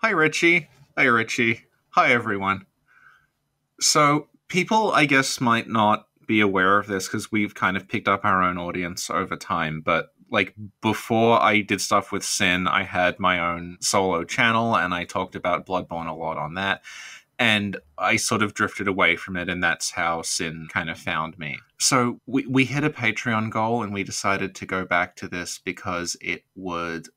Hi, Richie. Hi, Richie. Hi, everyone. So, people, I guess, might not be aware of this because we've kind of picked up our own audience over time. But, like, before I did stuff with Sin, I had my own solo channel and I talked about Bloodborne a lot on that. And I sort of drifted away from it, and that's how Sin kind of found me. So, we, we hit a Patreon goal and we decided to go back to this because it would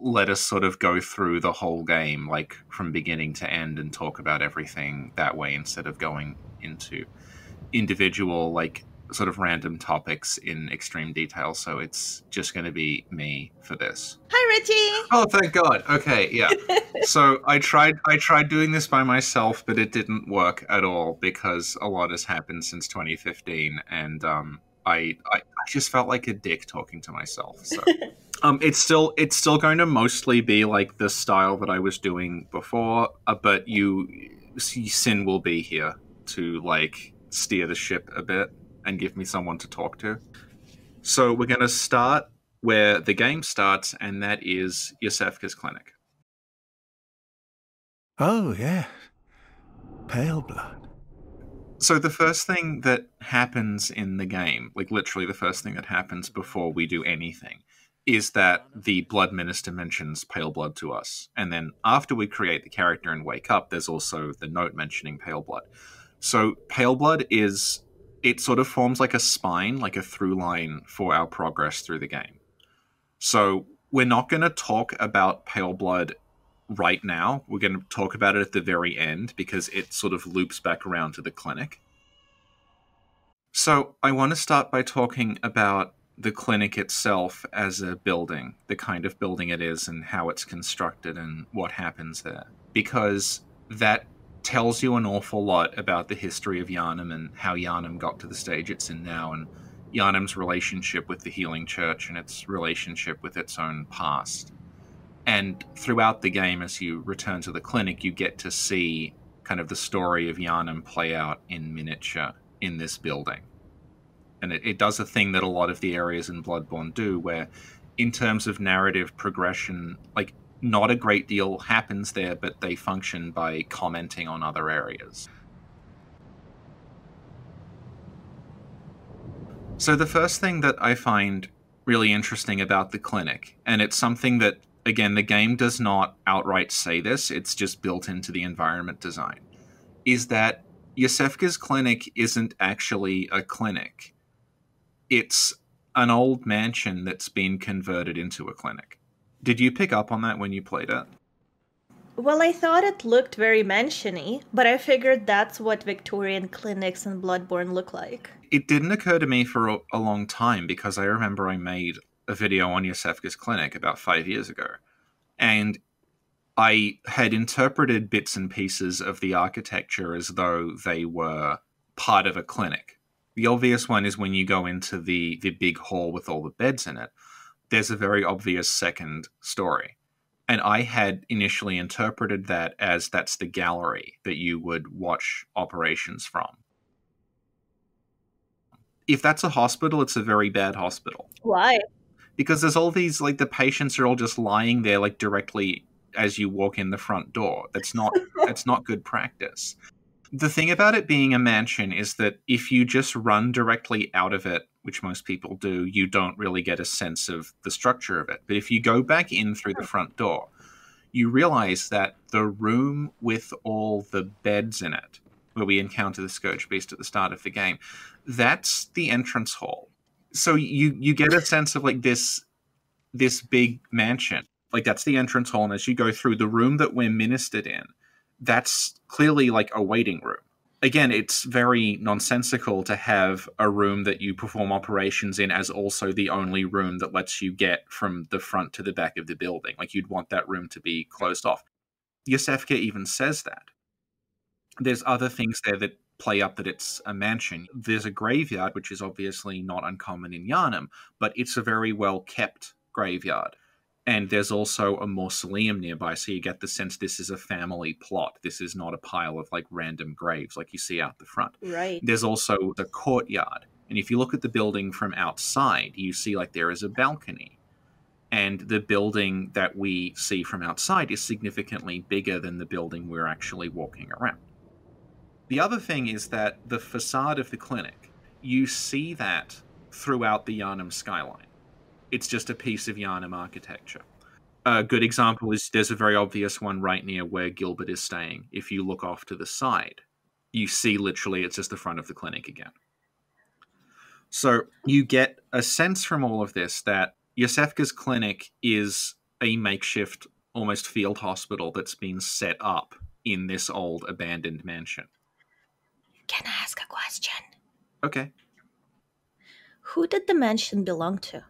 let us sort of go through the whole game, like from beginning to end, and talk about everything that way instead of going into individual, like sort of random topics in extreme detail. So it's just going to be me for this. Hi, Richie. Oh, thank God. Okay, yeah. so I tried. I tried doing this by myself, but it didn't work at all because a lot has happened since 2015, and um, I, I I just felt like a dick talking to myself. So. Um, it's still it's still going to mostly be like the style that I was doing before, uh, but you Sin will be here to like steer the ship a bit and give me someone to talk to. So we're going to start where the game starts, and that is Iosefka's clinic. Oh yeah, pale blood. So the first thing that happens in the game, like literally the first thing that happens before we do anything, is that the blood minister mentions pale blood to us. And then after we create the character and wake up there's also the note mentioning pale blood. So pale blood is it sort of forms like a spine like a through line for our progress through the game. So we're not going to talk about pale blood right now we're going to talk about it at the very end because it sort of loops back around to the clinic so i want to start by talking about the clinic itself as a building, the kind of building it is, and how it's constructed and what happens there. Because that tells you an awful lot about the history of Yharnam and how Yharnam got to the stage it's in now, and Yharnam's relationship with the Healing Church and its relationship with its own past. And throughout the game, as you return to the clinic, you get to see kind of the story of Yharnam play out in miniature in this building and it, it does a thing that a lot of the areas in Bloodborne do, where in terms of narrative progression, like not a great deal happens there, but they function by commenting on other areas. So, the first thing that I find really interesting about the clinic, and it's something that, again, the game does not outright say this, it's just built into the environment design, is that Iosefka's clinic isn't actually a clinic it's an old mansion that's been converted into a clinic. Did you pick up on that when you played it? Well, I thought it looked very mansiony, but I figured that's what Victorian clinics in Bloodborne look like. It didn't occur to me for a, a long time because I remember I made a video on Iosefka's clinic about five years ago. And I had interpreted bits and pieces of the architecture as though they were part of a clinic the obvious one is when you go into the the big hall with all the beds in it. There's a very obvious second story. And I had initially interpreted that as that's the gallery that you would watch operations from. If that's a hospital, it's a very bad hospital. Why? Because there's all these like the patients are all just lying there like directly as you walk in the front door. That's not that's not good practice. The thing about it being a mansion is that if you just run directly out of it, which most people do, you don't really get a sense of the structure of it. But if you go back in through the hmm. front door, you realize that the room with all the beds in it, where we encounter the Scourge Beast at the start of the game, that's the entrance hall. So you you get a sense of like this this big mansion. Like that's the entrance hall, and as you go through the room that we're ministered in, that's clearly like a waiting room. Again, it's very nonsensical to have a room that you perform operations in as also the only room that lets you get from the front to the back of the building. Like you'd want that room to be closed off. Iosefka even says that. There's other things there that play up that it's a mansion. There's a graveyard, which is obviously not uncommon in Yharnam, but it's a very well kept graveyard. And there's also a mausoleum nearby so you get the sense this is a family plot. This is not a pile of like random graves like you see out the front. Right. There's also the courtyard and if you look at the building from outside you see like there is a balcony. And the building that we see from outside is significantly bigger than the building we're actually walking around. The other thing is that the facade of the clinic, you see that throughout the Yharnam skyline. It's just a piece of Yharnam architecture. A good example is there's a very obvious one right near where Gilbert is staying. If you look off to the side, you see literally it's just the front of the clinic again. So you get a sense from all of this that Iosefka's clinic is a makeshift, almost field hospital that's been set up in this old abandoned mansion. Can I ask a question? Okay, Who did the mansion belong to?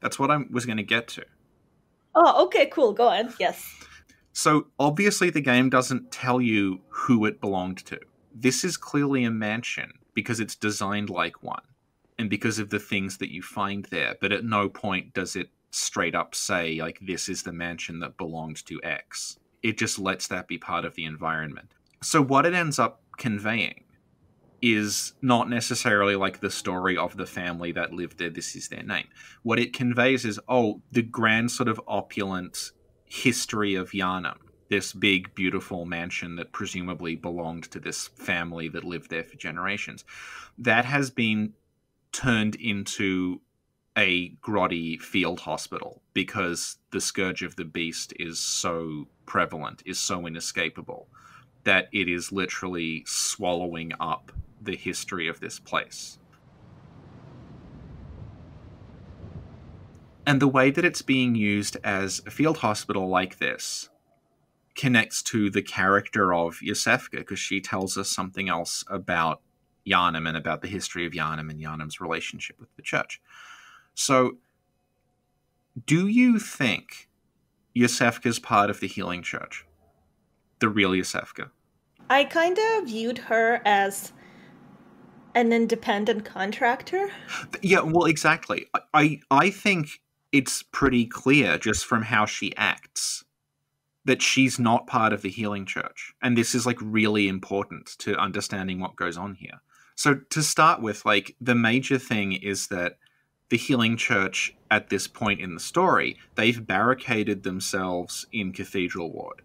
that's what I was going to get to. Oh, okay, cool. Go on. Yes. So obviously, the game doesn't tell you who it belonged to. This is clearly a mansion because it's designed like one and because of the things that you find there, but at no point does it straight up say, like, this is the mansion that belonged to X. It just lets that be part of the environment. So, what it ends up conveying is not necessarily like the story of the family that lived there, this is their name. What it conveys is, oh, the grand sort of opulent history of Yharnam, this big, beautiful mansion that presumably belonged to this family that lived there for generations, that has been turned into a grotty field hospital because the scourge of the beast is so prevalent, is so inescapable, that it is literally swallowing up the history of this place. And the way that it's being used as a field hospital like this connects to the character of Iosefka because she tells us something else about Yharnam and about the history of Yharnam and Yharnam's relationship with the church. So, do you think Iosefka's part of the healing church? The real Iosefka? I kind of viewed her as an independent contractor. Yeah, well, exactly. I, I I think it's pretty clear just from how she acts that she's not part of the healing church, and this is like really important to understanding what goes on here. So to start with, like the major thing is that the healing church at this point in the story, they've barricaded themselves in Cathedral Ward.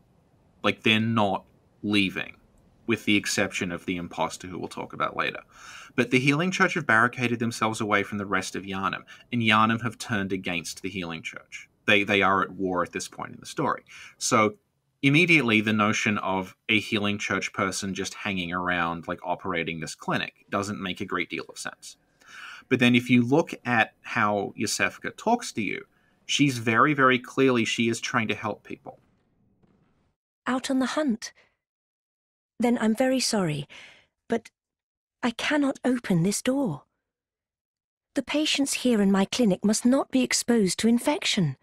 Like they're not leaving, with the exception of the imposter who we'll talk about later. But the Healing Church have barricaded themselves away from the rest of Yharnam, and Yharnam have turned against the Healing Church. They they are at war at this point in the story. So immediately the notion of a healing church person just hanging around like operating this clinic doesn't make a great deal of sense. But then if you look at how Iosefka talks to you, she's very, very clearly she is trying to help people. Out on the hunt? Then I'm very sorry, but I cannot open this door. The patients here in my clinic must not be exposed to infection.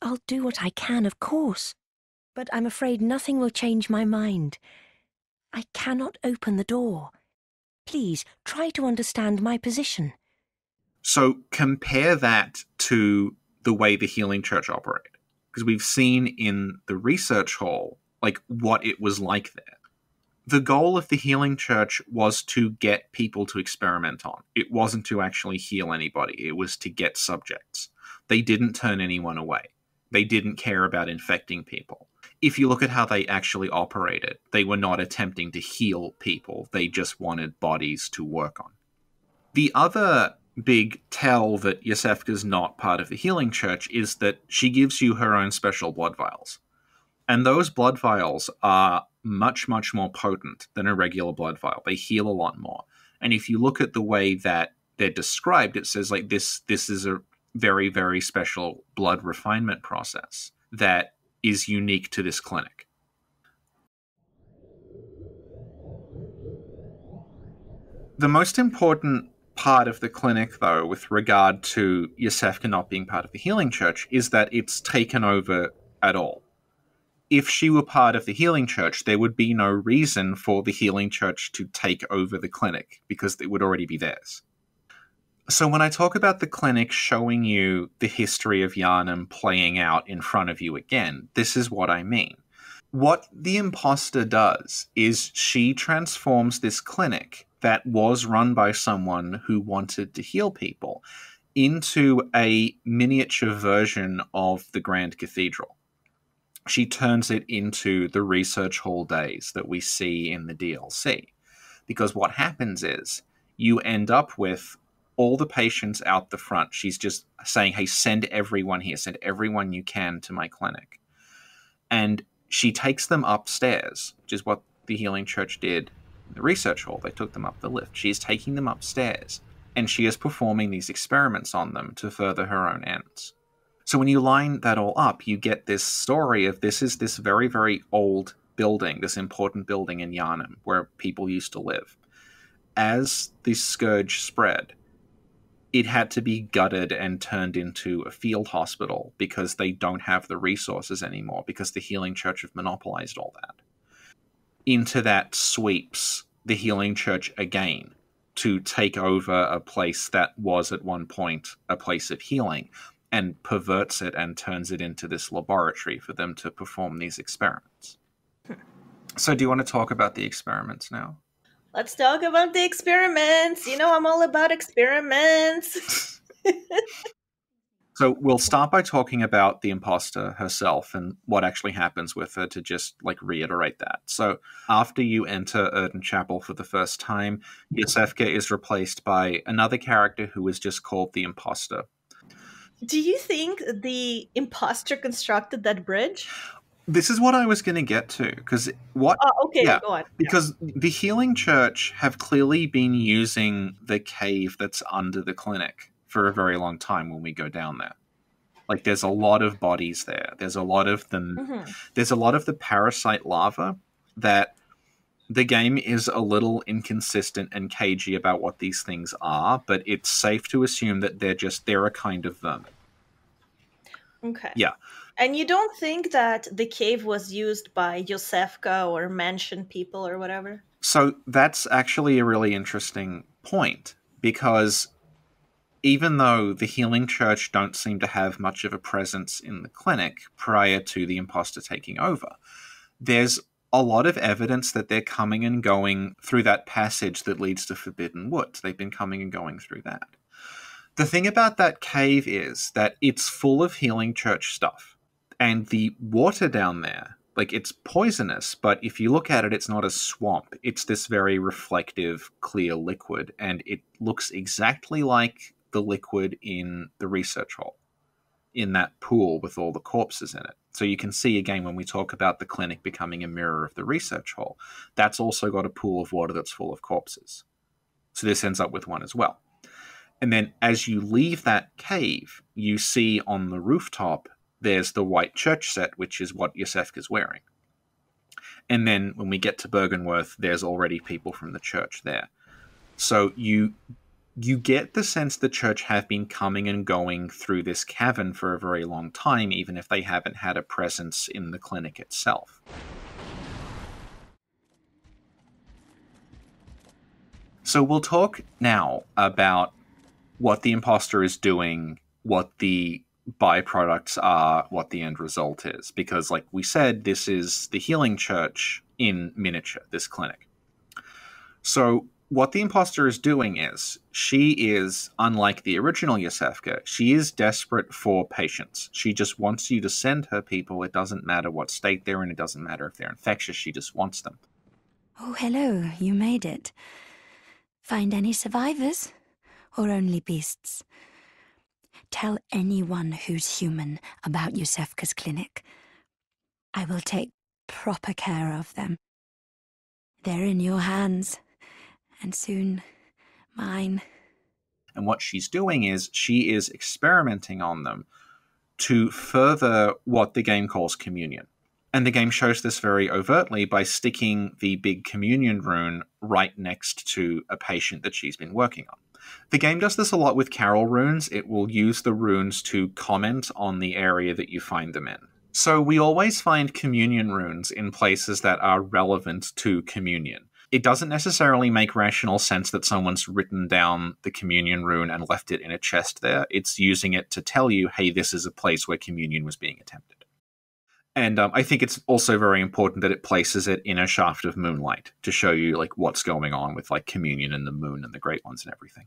I'll do what I can, of course, but I'm afraid nothing will change my mind. I cannot open the door. Please try to understand my position. So compare that to the way the healing church operated. Because we've seen in the research hall like what it was like there. The goal of the healing church was to get people to experiment on. It wasn't to actually heal anybody, it was to get subjects. They didn't turn anyone away. They didn't care about infecting people. If you look at how they actually operated, they were not attempting to heal people, they just wanted bodies to work on. The other big tell that Iosefka's not part of the healing church is that she gives you her own special blood vials. And those blood vials are much, much more potent than a regular blood vial. They heal a lot more. And if you look at the way that they're described, it says like this this is a very, very special blood refinement process that is unique to this clinic. The most important part of the clinic, though, with regard to Iosefka not being part of the healing church, is that it's taken over at all. If she were part of the healing church, there would be no reason for the healing church to take over the clinic because it would already be theirs. So, when I talk about the clinic showing you the history of Yharnam playing out in front of you again, this is what I mean. What the imposter does is she transforms this clinic that was run by someone who wanted to heal people into a miniature version of the Grand Cathedral. She turns it into the research hall days that we see in the DLC. Because what happens is you end up with all the patients out the front. She's just saying, hey, send everyone here, send everyone you can to my clinic. And she takes them upstairs, which is what the Healing Church did the research hall. They took them up the lift. She is taking them upstairs and she is performing these experiments on them to further her own ends. So when you line that all up, you get this story of this is this very, very old building, this important building in Yharnam where people used to live. As the scourge spread, it had to be gutted and turned into a field hospital because they don't have the resources anymore because the Healing Church have monopolized all that. Into that sweeps the Healing Church again to take over a place that was at one point a place of healing and perverts it and turns it into this laboratory for them to perform these experiments. Hmm. So, do you want to talk about the experiments now? Let's talk about the experiments. You know, I'm all about experiments. So we'll start by talking about the imposter herself and what actually happens with her to just like reiterate that. So after you enter Oedon Chapel for the first time, Iosefka mm-hmm. is replaced by another character who is just called the imposter. Do you think the imposter constructed that bridge? This is what I was going to get to because what? Oh, okay, yeah, go on. Because yeah. the Healing Church have clearly been using the cave that's under the clinic for a very long time when we go down there. Like there's a lot of bodies there. There's a lot of them. Mm-hmm. There's a lot of the parasite larva that the game is a little inconsistent and cagey about what these things are, but it's safe to assume that they're just they're a kind of vermin. Okay. Yeah. And you don't think that the cave was used by Iosefka or Mansion people or whatever? So that's actually a really interesting point because even though the Healing Church don't seem to have much of a presence in the clinic prior to the imposter taking over, there's a lot of evidence that they're coming and going through that passage that leads to Forbidden Woods. They've been coming and going through that. The thing about that cave is that it's full of Healing Church stuff. And the water down there, like it's poisonous, but if you look at it, it's not a swamp. It's this very reflective, clear liquid, and it looks exactly like the liquid in the research hall in that pool with all the corpses in it. So you can see again when we talk about the clinic becoming a mirror of the research hall, that's also got a pool of water that's full of corpses. So this ends up with one as well. And then as you leave that cave, you see on the rooftop there's the white church set, which is what is wearing. And then when we get to Byrgenwerth, there's already people from the church there. So you you get the sense the church have been coming and going through this cavern for a very long time, even if they haven't had a presence in the clinic itself. So we'll talk now about what the imposter is doing, what the byproducts are, what the end result is. Because, like we said, this is the healing church in miniature, this clinic. So what the imposter is doing is she is unlike the original Iosefka. She is desperate for patients. She just wants you to send her people. It doesn't matter what state they're in. It doesn't matter if they're infectious. She just wants them. Oh, hello. You made it. Find any survivors? Or only beasts? Tell anyone who's human about Iosefka's clinic. I will take proper care of them. They're in your hands and soon mine. And what she's doing is she is experimenting on them to further what the game calls communion. And the game shows this very overtly by sticking the big communion rune right next to a patient that she's been working on. The game does this a lot with Caryll runes. It will use the runes to comment on the area that you find them in. So we always find communion runes in places that are relevant to communion it doesn't necessarily make rational sense that someone's written down the communion rune and left it in a chest there. It's using it to tell you, hey, this is a place where communion was being attempted. And um, I think it's also very important that it places it in a shaft of moonlight to show you like what's going on with like communion and the moon and the great ones and everything.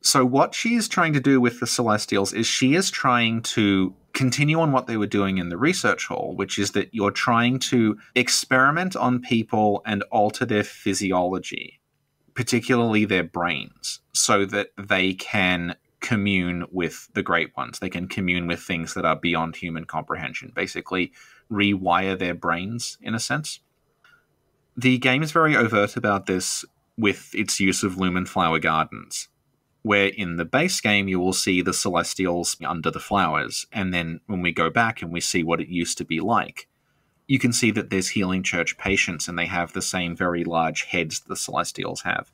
So, what she is trying to do with the Celestials is she is trying to continue on what they were doing in the research hall, which is that you're trying to experiment on people and alter their physiology, particularly their brains, so that they can commune with the great ones. They can commune with things that are beyond human comprehension, basically, rewire their brains in a sense. The game is very overt about this with its use of lumen flower gardens where in the base game you will see the celestials under the flowers and then when we go back and we see what it used to be like you can see that there's healing church patients and they have the same very large heads the celestials have.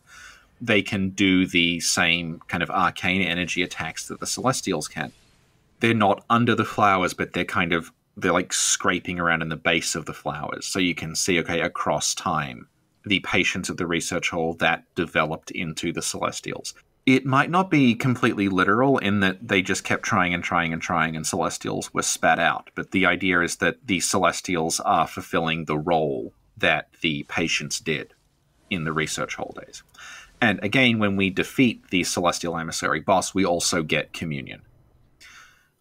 They can do the same kind of arcane energy attacks that the celestials can. They're not under the flowers but they're kind of they're like scraping around in the base of the flowers. So you can see okay across time the patients of the research hall that developed into the celestials it might not be completely literal in that they just kept trying and trying and trying and celestials were spat out but the idea is that the celestials are fulfilling the role that the patients did in the research hall days. And again when we defeat the celestial emissary boss we also get communion.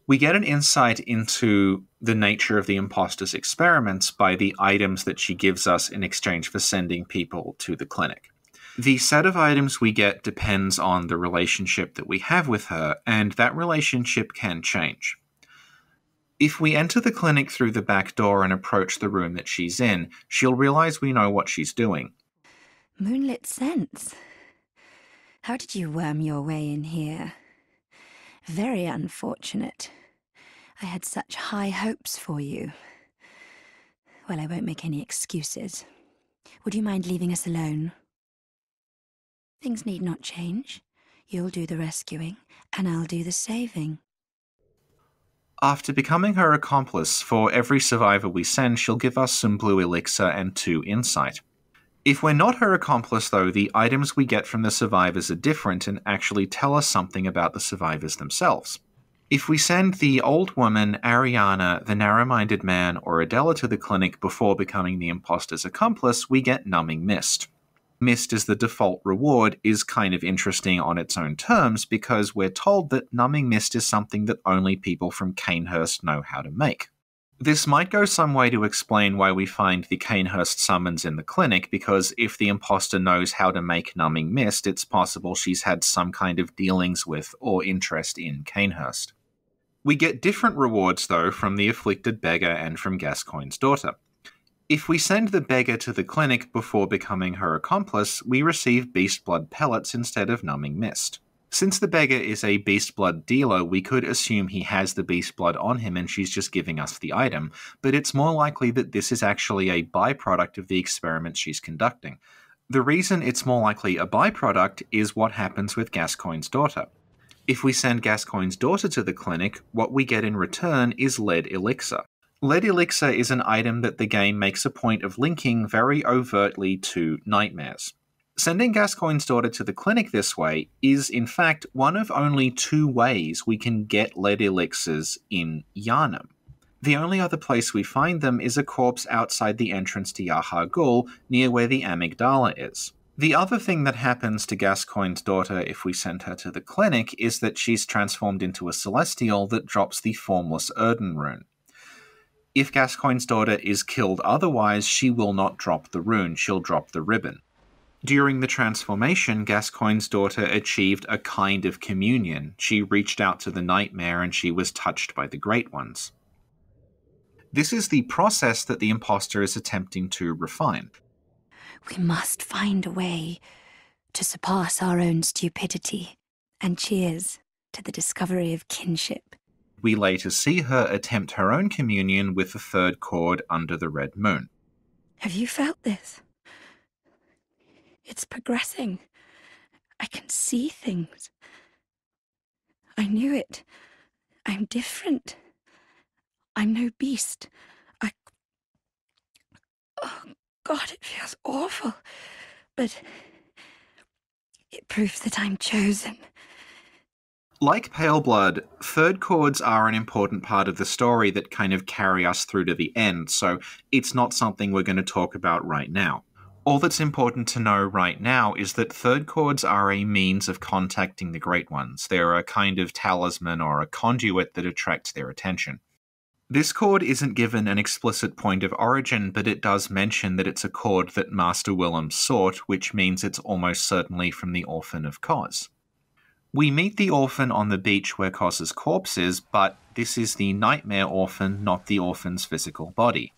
We get an insight into the nature of the imposter's experiments by the items that she gives us in exchange for sending people to the clinic the set of items we get depends on the relationship that we have with her, and that relationship can change. If we enter the clinic through the back door and approach the room that she's in, she'll realize we know what she's doing. Moonlit scents. How did you worm your way in here? Very unfortunate. I had such high hopes for you. Well, I won't make any excuses. Would you mind leaving us alone? Things need not change. You'll do the rescuing, and I'll do the saving. After becoming her accomplice, for every survivor we send, she'll give us some blue elixir and two insight. If we're not her accomplice, though, the items we get from the survivors are different and actually tell us something about the survivors themselves. If we send the old woman, Ariana, the narrow minded man, or Adella to the clinic before becoming the imposter's accomplice, we get Numbing Mist mist as the default reward is kind of interesting on its own terms because we're told that numbing mist is something that only people from Cainhurst know how to make. This might go some way to explain why we find the Cainhurst summons in the clinic, because if the imposter knows how to make numbing mist, it's possible she's had some kind of dealings with or interest in Cainhurst. We get different rewards, though, from the afflicted beggar and from Gascoigne's daughter. If we send the beggar to the clinic before becoming her accomplice, we receive beast blood pellets instead of numbing mist. Since the beggar is a beast blood dealer, we could assume he has the beast blood on him and she's just giving us the item, but it's more likely that this is actually a byproduct of the experiment she's conducting. The reason it's more likely a byproduct is what happens with Gascoigne's daughter. If we send Gascoigne's daughter to the clinic, what we get in return is lead elixir. Lead Elixir is an item that the game makes a point of linking very overtly to nightmares. Sending Gascoigne's daughter to the clinic this way is, in fact, one of only two ways we can get lead elixirs in Yharnam. The only other place we find them is a corpse outside the entrance to Yahar'gul, Ghul, near where the amygdala is. The other thing that happens to Gascoigne's daughter if we send her to the clinic is that she's transformed into a celestial that drops the formless Oedon rune. If Gascoigne's daughter is killed otherwise, she will not drop the rune, she'll drop the ribbon. During the transformation, Gascoigne's daughter achieved a kind of communion. She reached out to the nightmare and she was touched by the Great Ones. This is the process that the impostor is attempting to refine. We must find a way to surpass our own stupidity. And cheers to the discovery of kinship. We later see her attempt her own communion with the third cord under the red moon. Have you felt this? It's progressing. I can see things. I knew it. I'm different. I'm no beast. I. Oh, God, it feels awful. But it proves that I'm chosen. Like Pale Blood, third cords are an important part of the story that kind of carry us through to the end, so it's not something we're going to talk about right now. All that's important to know right now is that third cords are a means of contacting the Great Ones. They're a kind of talisman or a conduit that attracts their attention. This cord isn't given an explicit point of origin, but it does mention that it's a cord that Master Willem sought, which means it's almost certainly from the Orphan of Kos. We meet the orphan on the beach where Kos's corpse is, but this is the nightmare orphan, not the orphan's physical body.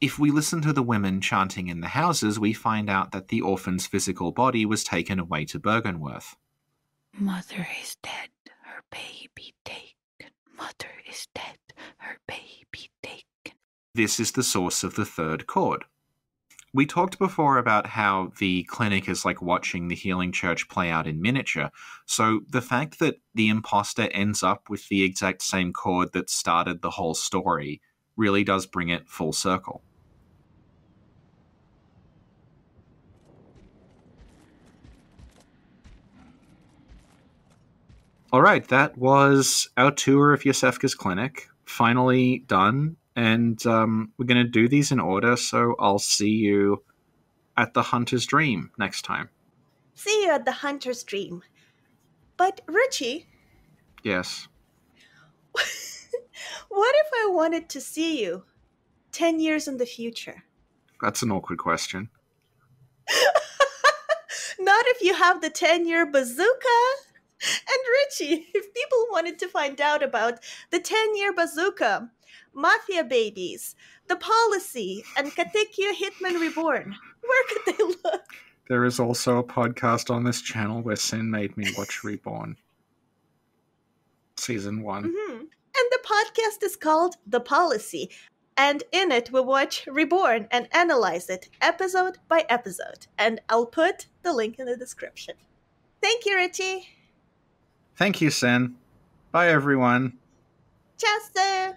If we listen to the women chanting in the houses, we find out that the orphan's physical body was taken away to Byrgenwerth. Mother is dead, her baby taken. Mother is dead, her baby taken. This is the source of the third cord. We talked before about how the clinic is like watching the healing church play out in miniature. So the fact that the imposter ends up with the exact same cord that started the whole story really does bring it full circle. All right, that was our tour of Iosefka's clinic. Finally done. And um, we're going to do these in order, so I'll see you at the Hunter's Dream next time. See you at the Hunter's Dream. But, Richie, Yes. what if I wanted to see you 10 years in the future? That's an awkward question. Not if you have the 10 year bazooka. And Richie, if people wanted to find out about the 10 year bazooka, Mafia Babies, The Policy, and Katekyo Hitman Reborn, where could they look? There is also a podcast on this channel where Sin made me watch Reborn. Season one. Mhm. And the podcast is called The Policy. And in it, we watch Reborn and analyze it episode by episode. And I'll put the link in the description. Thank you, Richie. Thank you, Sin. Bye, everyone. Ciao, sir.